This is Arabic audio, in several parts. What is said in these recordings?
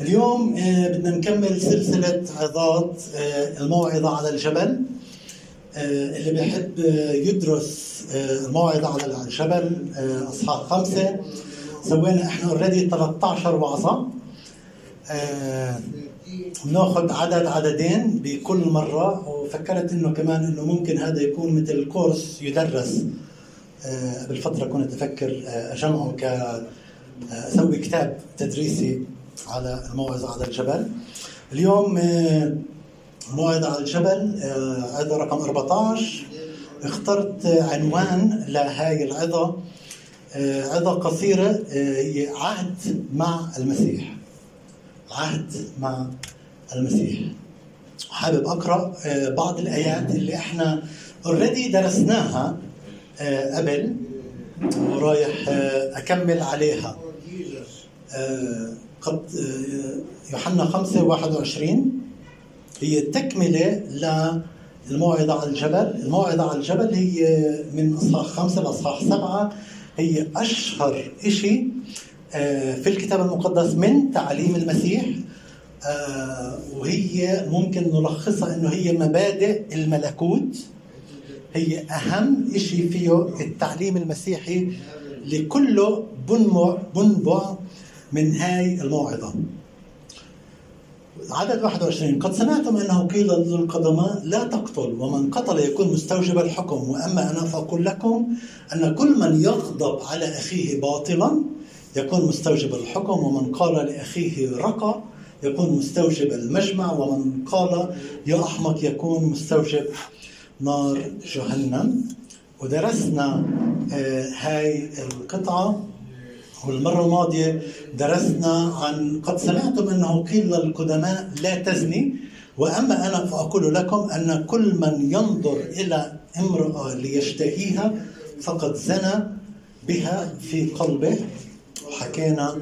اليوم آه، بدنا نكمل سلسلة عظات آه، الموعظة على الجبل آه، اللي بيحب يدرس الموعظة على الجبل أصحاح خمسة. سوينا إحنا اوريدي 13 وعظة بناخذ عدد عددين بكل مرة وفكرت إنه كمان إنه ممكن هذا يكون مثل كورس يدرس. قبل فترة كنت أفكر أجمعه ك أسوي كتاب تدريسي. على الموعظة على الجبل. اليوم آه، موعظة على الجبل آه، عظة رقم 14 اخترت عنوان لهاي العظة آه، عظة قصيرة هي عهد مع المسيح. عهد مع المسيح. حابب أقرأ بعض الآيات اللي إحنا اوريدي درسناها قبل ورايح أكمل عليها. يوحنا 5 21 هي تكملة للموعظة على الجبل. الموعظة على الجبل هي من أصحاح خمسة لأصحاح سبعة. هي أشهر شيء آه، في الكتاب المقدس من تعليم المسيح آه، وهي ممكن نلخصها إنه هي مبادئ الملكوت. هي أهم شيء فيه التعليم المسيحي لكله بنبع بنبع من هاي الموعظة عدد 21 قد سمعتم أنه قيل للقدماء لا تقتل ومن قتل يكون مستوجب الحكم. وأما أنا فأقول لكم أن كل من يغضب على أخيه باطلا يكون مستوجب الحكم ومن قال لأخيه رقى يكون مستوجب المجمع ومن قال يا أحمق يكون مستوجب نار جهنم. ودرسنا آه، هاي القطعة. والمرة الماضية درسنا عن قد سمعتم أنه قيل للقدماء لا تزني وأما أنا فأقول لكم أن كل من ينظر إلى امرأة ليشتهيها فقد زنى بها في قلبه. وحكينا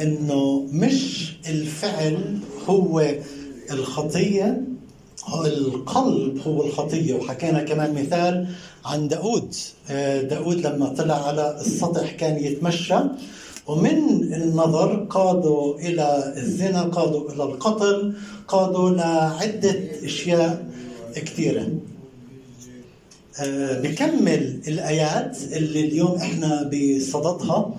أنه مش الفعل هو الخطية القلب هو الخطية. وحكينا كمان مثال عن داود آه، داود لما طلع على السطح كان يتمشى ومن النظر قادوا إلى الزنا قادوا إلى القتل قادوا لعدة أشياء كثيرة. آه، بكمل الآيات اللي اليوم إحنا بصددها.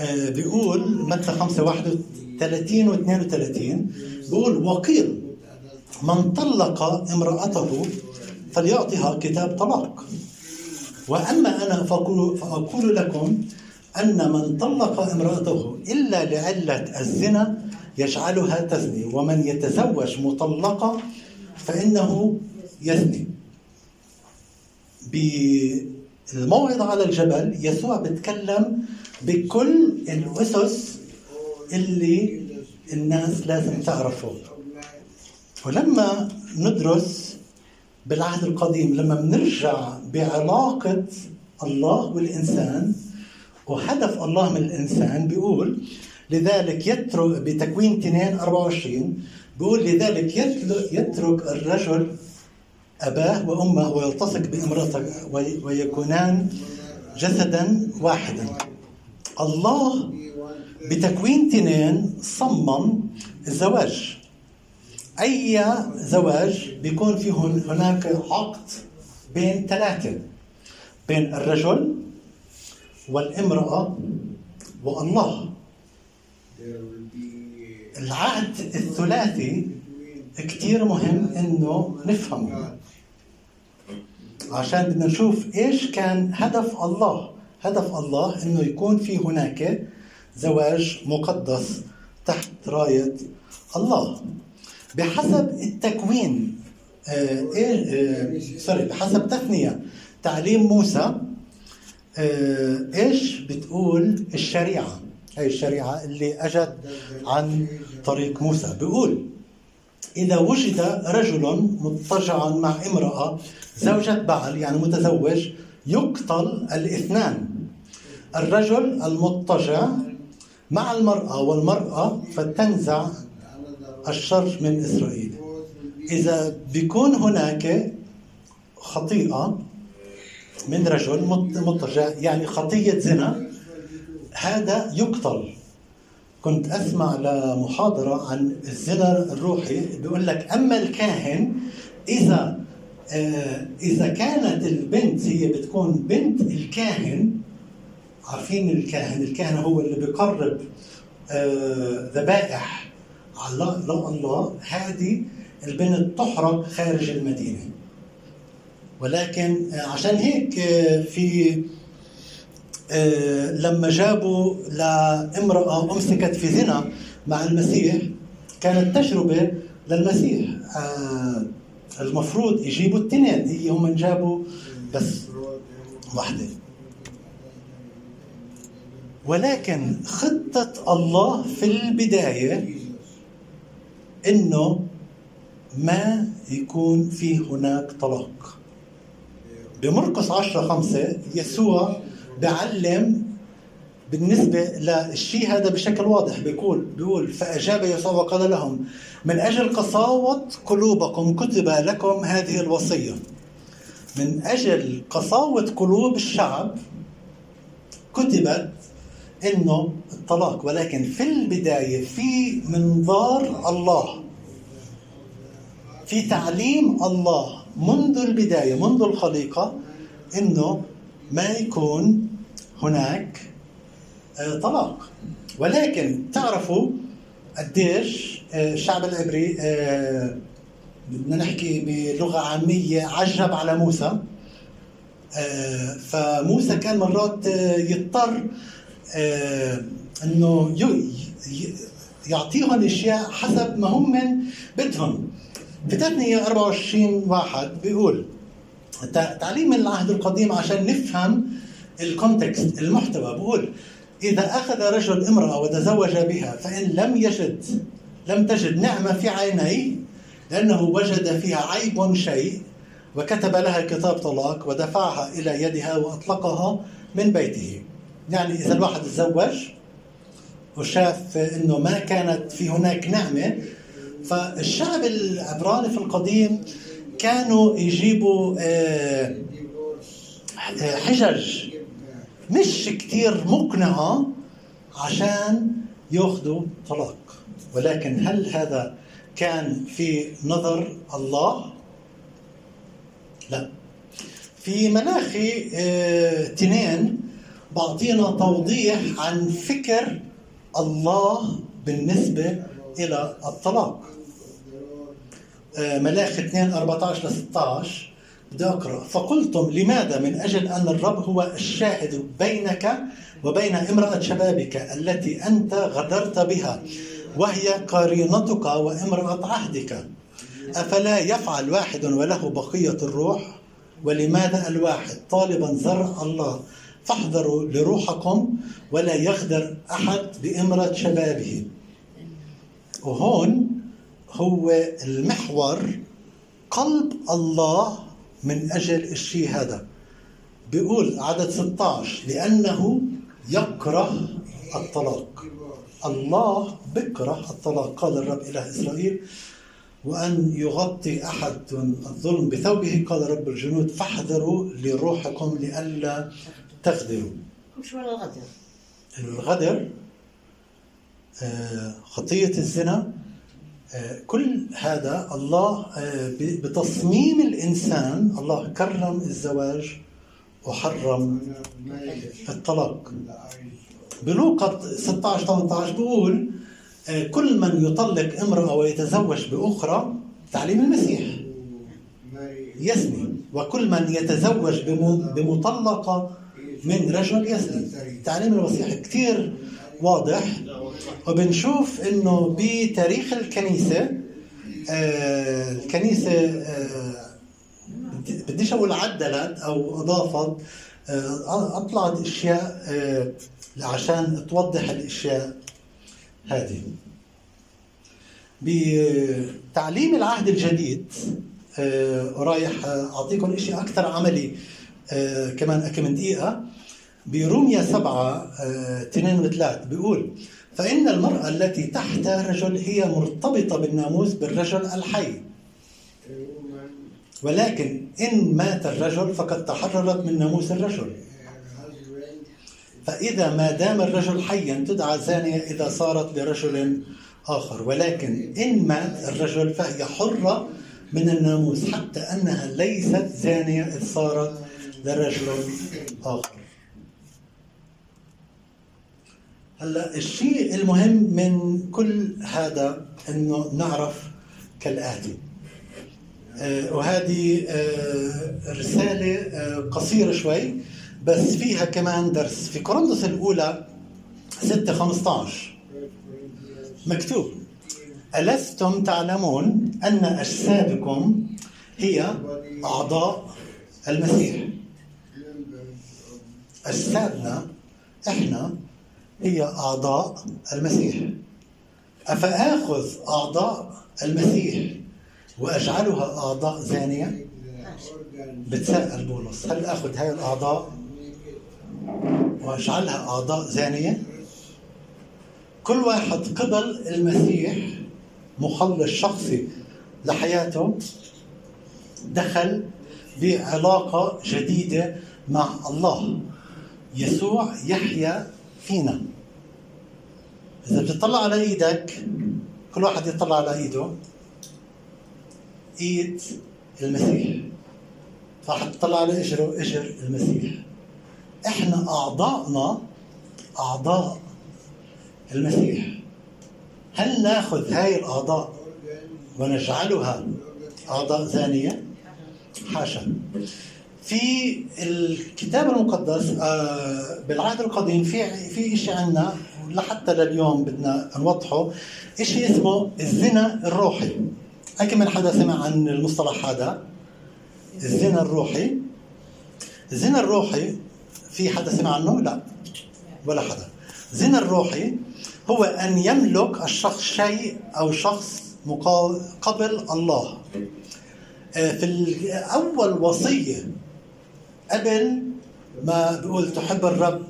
آه، بيقول متى 5 31 و 32 بيقول وقيل من طلق امرأته فليعطها كتاب طلاق. وأما أنا فأقول, لكم أن من طلق امرأته إلا لعلة الزنا يجعلها تزني ومن يتزوج مطلقة فإنه يزني بالموعظة على الجبل يسوع بيتكلم بكل الأسس اللي الناس لازم تعرفه. ولما ندرس بالعهد القديم لما بنرجع بعلاقة الله والإنسان وهدف الله من الإنسان بيقول لذلك يترك بتكوين 2 24 بيقول لذلك يترك الرجل أباه وأمه ويلتصق بامرأته ويكونان جسدا واحدا. الله بتكوين اثنين صمم الزواج. أي زواج بيكون فيه هناك عقد بين ثلاثة بين الرجل والامرأة والله. العهد الثلاثي كتير مهم إنه نفهمه عشان بدنا نشوف إيش كان هدف الله. هدف الله إنه يكون في هناك زواج مقدس تحت راية الله. بحسب التكوين آه آه سوري بحسب تثنية. تعليم موسى آه إيش بتقول الشريعة؟ هي الشريعة اللي أجت عن طريق موسى. بيقول إذا وجد رجل مضطجعا مع امرأة زوجة بعل يعني متزوج يقتل الاثنان. الرجل المضطجع مع المرأة والمرأة فتنزع الشر من إسرائيل. إذا بيكون هناك خطيئة من رجل مضطجع يعني خطية زنا هذا يقتل. كنت أسمع لمحاضرة عن الزنا الروحي بيقول لك أما الكاهن إذا آه، إذا كانت البنت هي بتكون بنت الكاهن عارفين الكاهن؟ الكاهن هو اللي بيقرب آه، ذبائح على الله هذه البنت تحرق خارج المدينة. ولكن آه، عشان هيك في لما جابوا لامرأة أمسكت في زنا مع المسيح كانت تجربة للمسيح. المفروض يجيبوا الاثنين هم جابوا بس واحدة. ولكن خطة الله في البداية إنه ما يكون في هناك طلاق. بمرقس 10 5 يسوع بعلم بالنسبة للشيء هذا بشكل واضح. بيقول بيقول فأجاب يسوع وقال لهم من أجل قساوة قلوبكم كتب لكم هذه الوصية. من أجل قساوة قلوب الشعب كتبت إنه الطلاق ولكن في البداية في منظار الله في تعليم الله منذ البداية منذ الخليقة إنه ما يكون هناك آه، طلاق. ولكن تعرفوا قديش آه، الشعب العبري آه، بدنا نحكي بلغة عامية عجب على موسى. فموسى كان مرات يضطر إنه يعطيهم أشياء حسب ما هم بدهم. في تثنية 24 واحد بيقول تعليم العهد القديم عشان نفهم الكونتكست المحتوى. بقول إذا أخذ رجل امرأة وتزوج بها فإن لم يجد لم تجد نعمة في عينيه لأنه وجد فيها عيب شيء وكتب لها كتاب طلاق ودفعها إلى يدها وأطلقها من بيته. يعني إذا الواحد تزوج وشاف أنه ما كانت في هناك نعمة فالشعب العبراني في القديم كانوا يجيبوا آه، آه، حجج مش كتير مقنعة عشان يأخذوا طلاق ولكن هل هذا كان في نظر الله؟ لا في مناخي آه تنين بعطينا توضيح عن فكر الله بالنسبة إلى الطلاق. ملاخي 2 14 ل 16 بدي أقرأ. فقلتم لماذا من أجل أن الرب هو الشاهد بينك وبين امرأة شبابك التي أنت غدرت بها وهي قرينتك وامرأة عهدك؟ أفلا يفعل واحد وله بقية الروح؟ ولماذا الواحد طالبا زرع الله فاحذروا لروحكم ولا يغدر أحد بامرأة شبابه. وهون هو المحور قلب الله من أجل الشيء هذا. بيقول عدد 16 لأنه يكره الطلاق. الله بكره الطلاق. قال الرب إله إسرائيل وأن يغطي أحد الظلم بثوبه. قال رب الجنود فاحذروا لروحكم لئلا تغدروا مش ولا الغدر. الغدر آه، خطية الزنا آه، كل هذا الله آه، بتصميم الإنسان الله كرم الزواج وحرم الطلاق. بلوقا 16 18 بيقول آه، كل من يطلق امرأة ويتزوج بأخرى تعليم المسيح. يزني وكل من يتزوج بمطلقة من رجل يزني تعليم المسيح كثير واضح. وبنشوف إنه بتاريخ الكنيسة آه الكنيسة آه بديش أقول عدلت أو أضافت آه أطلعت أشياء آه عشان توضح الأشياء هذه. بتعليم العهد الجديد آه رايح أعطيكم شيء أكثر عملي آه كمان كم دقيقة. بروميا سبعة اثنين وثلاث بيقول فإن المرأة التي تحت رجل هي مرتبطة بالناموس بالرجل الحي. ولكن إن مات الرجل فقد تحررت من ناموس الرجل. فإذا ما دام الرجل حيا تدعى زانية إذا صارت لرجل آخر. ولكن إن مات الرجل فهي حرة من الناموس حتى أنها ليست زانية إذ صارت لرجل آخر. هلا الشيء المهم من كل هذا إنه نعرف كالآتي. آه، وهذه آه، رسالة آه، قصيرة شوي بس فيها كمان درس. في كورنثوس الأولى 6 15 مكتوب ألستم تعلمون أن أجسادكم هي أعضاء المسيح. أجسادنا إحنا هي أعضاء المسيح. أفآخذ أعضاء المسيح وأجعلها أعضاء زانية؟ بتساءل بولس. هل أخذ هاي الأعضاء وأجعلها أعضاء زانية؟ كل واحد قبل المسيح مخلص شخصي لحياته دخل بعلاقة جديدة مع الله. يسوع يحيا فينا. إذا بتطلع على إيدك كل واحد يطلع على إيده. إيد المسيح. فواحد تطلع على إجره إجر المسيح. إحنا أعضائنا أعضاء المسيح. هل ناخذ هاي الأعضاء ونجعلها أعضاء ثانية؟ حاشا. في الكتاب المقدس آه، بالعهد القديم في في شيء عندنا لحتى لليوم بدنا نوضحه. شيء اسمه الزنا الروحي. أكم من حدا سمع عن المصطلح هذا؟ الزنا الروحي. الزنا الروحي في حدا سمع عنه؟ لا ولا حدا. الزنا الروحي هو أن يملك الشخص شيء أو شخص قبل الله. آه، في أول وصية قبل ما بيقول تحب الرب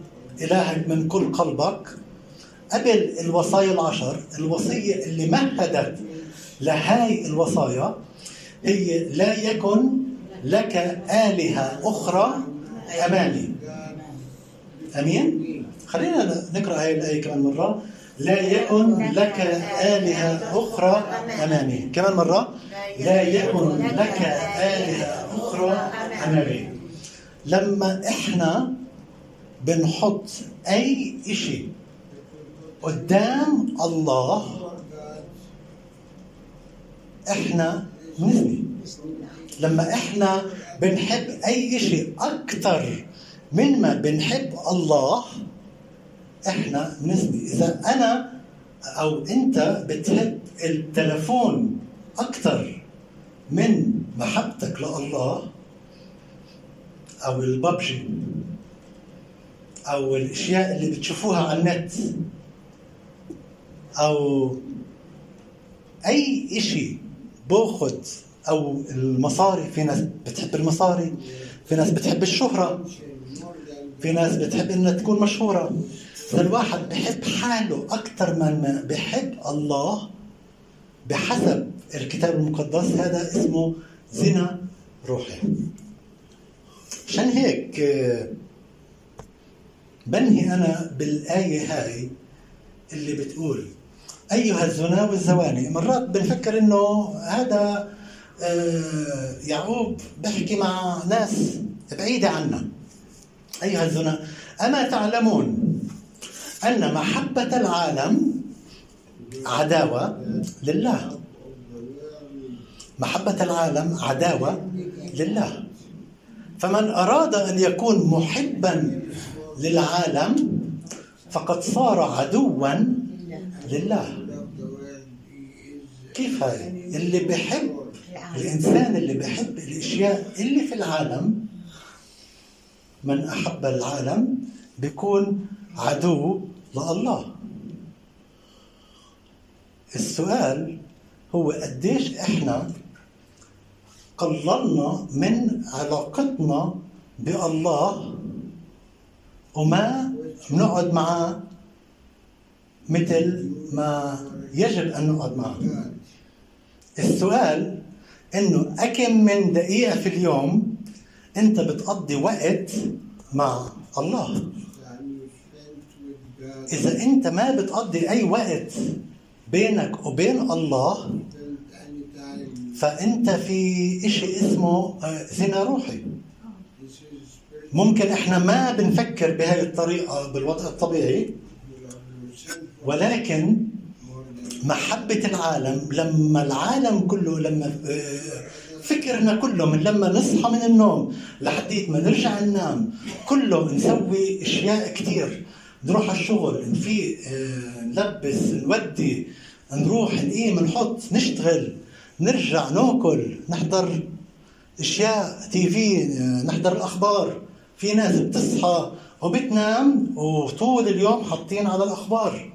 إلهك من كل قلبك قبل الوصايا العشر الوصية اللي مهدت لهاي الوصايا هي لا يكن لك آلهة أخرى أمامي. أمين؟ خلينا نقرأ هاي الآية كمان مرة. لا يكن لك آلهة أخرى أمامي. كمان مرة. لا يكن لك آلهة أخرى أمامي. لما إحنا بنحط أي إشي قدام الله إحنا نزني لما إحنا بنحب أي إشي أكثر من ما بنحب الله إحنا نسبي إذا أنا أو أنت بتحب التلفون أكثر من محبتك لله أو الببجي أو الأشياء اللي بتشوفوها على النت أو أي إشي باخذ أو المصاري في ناس بتحب المصاري في ناس بتحب الشهرة في ناس بتحب إنها تكون مشهورة. فالواحد بحب حاله أكثر من بحب الله بحسب الكتاب المقدس هذا اسمه زنا روحي. عشان هيك بنهي أنا بالآية هاي اللي بتقول أيها الزنا والزواني مرات بنفكر إنه هذا آه، يعقوب بحكي مع ناس بعيدة عنا. أيها الزنا أما تعلمون أن محبة العالم عداوة لله؟ محبة العالم عداوة لله. فمن أراد أن يكون محبا للعالم فقد صار عدوا لله. كيف هاي اللي بحب الإنسان اللي بحب الأشياء اللي في العالم من أحب العالم بيكون عدو لله. السؤال هو قديش إحنا قللنا من علاقتنا بالله وما بنقعد معه مثل ما يجب أن نقعد معه السؤال إنه أكم من دقيقة في اليوم أنت بتقضي وقت مع الله؟ إذا أنت ما بتقضي أي وقت بينك وبين الله فأنت في إشي اسمه آه، زنا روحي. ممكن إحنا ما بنفكر بهاي الطريقة بالوضع الطبيعي ولكن محبة العالم لما العالم كله لما آه، فكرنا كله من لما نصحى من النوم لحديت ما نرجع ننام كله نسوي أشياء كثير نروح على الشغل نفيق آه، نلبس نودي نروح نقيم نحط نشتغل. نرجع ناكل نحضر أشياء تي في نحضر الأخبار. في ناس بتصحى وبتنام وطول اليوم حاطين على الأخبار.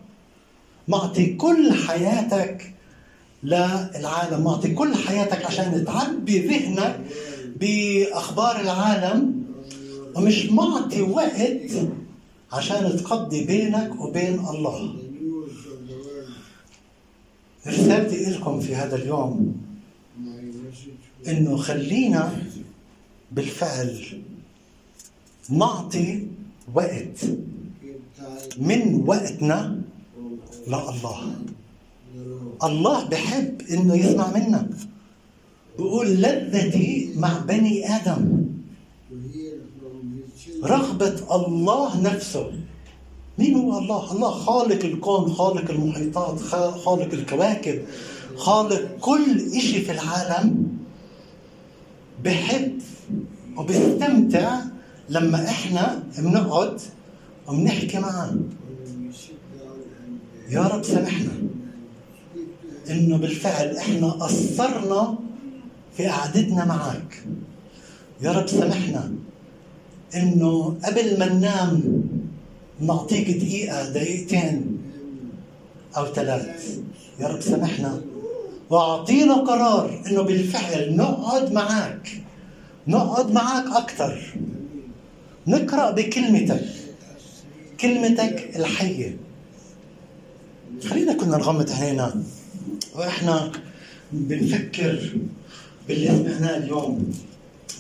معطي كل حياتك للعالم معطي كل حياتك عشان تعبي ذهنك بأخبار العالم. ومش معطي وقت عشان تقضي بينك وبين الله. رسالتي لكم في هذا اليوم إنه خلينا بالفعل نعطي وقت من وقتنا لله. الله بحب إنه يسمع منك بيقول لذتي مع بني آدم. رغبة الله نفسه. مين هو الله؟ الله خالق الكون خالق المحيطات خالق الكواكب خالق كل إشي في العالم بحب وبيستمتع لما إحنا بنقعد وبنحكي معاه يا رب سامحنا إنه بالفعل إحنا قصرنا في قعدتنا معك يا رب سامحنا إنه قبل ما ننام نعطيك دقيقة دقيقتين أو ثلاث. يا رب سامحنا. وأعطينا قرار إنه بالفعل نقعد معك نقعد معك أكثر نقرأ بكلمتك. كلمتك الحية. خلينا كنا نغمض عينينا. وإحنا بنفكر باللي سمعناه اليوم.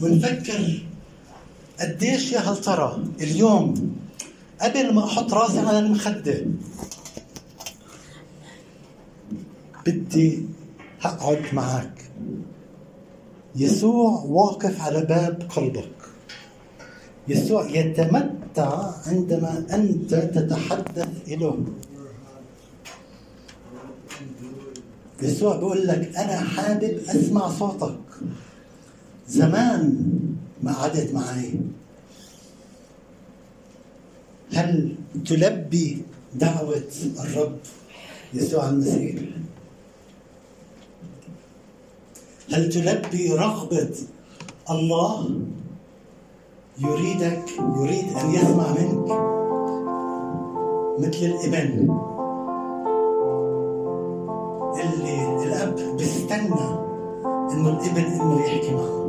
ونفكر قديش يا هل ترى اليوم قبل ما أحط راسي على المخدة. بدي أقعد معك. يسوع واقف على باب قلبك. يسوع يتمتع عندما أنت تتحدث اليه يسوع بيقول لك أنا حابب أسمع صوتك. زمان ما قعدت معي. هل تلبي دعوة الرب يسوع المسيح؟ هل تلبي رغبة الله يريدك يريد أن يسمع منك مثل الإبن اللي الأب بيستنى إنه الإبن إنه يحكي معه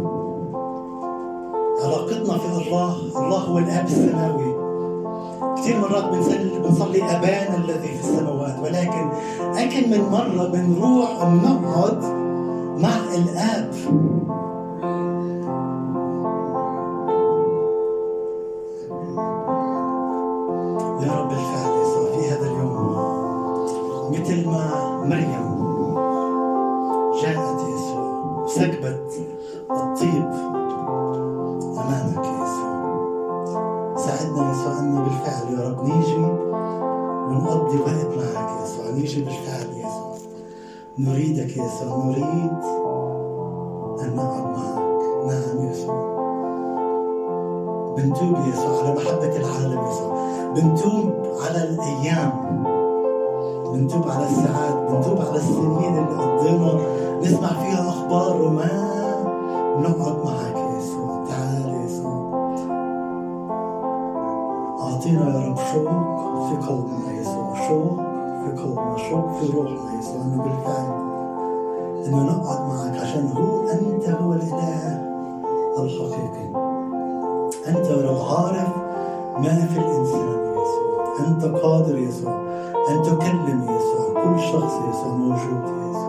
علاقتنا في الله الله هو الأب السماوي كثير مرات بنصلي ابانا الذي في السماوات ولكن اكم من مرة بنروح بنقعد مع الآب. نريدك يا يسوع نريد أن نقعد معك نعم يا يسوع بنتوب يا يسوع على محبة العالم يا يسوع بنتوب على الأيام. بنتوب على الساعات بنتوب على السنين اللي قضينا. نسمع فيها أخبار وما نقعد معك أعطينا يا رب شوق في قلبنا يسوع شوق في قلبنا شوق في روحنا يسوع أنه بالفعل. أنه نقعد معك عشان هو أنت هو الإله الحقيقي. أنت رب عارف ما في الإنسان يسوع. أنت قادر يسوع. أن تكلم يسوع. كل شخص يسوع موجود يسوع.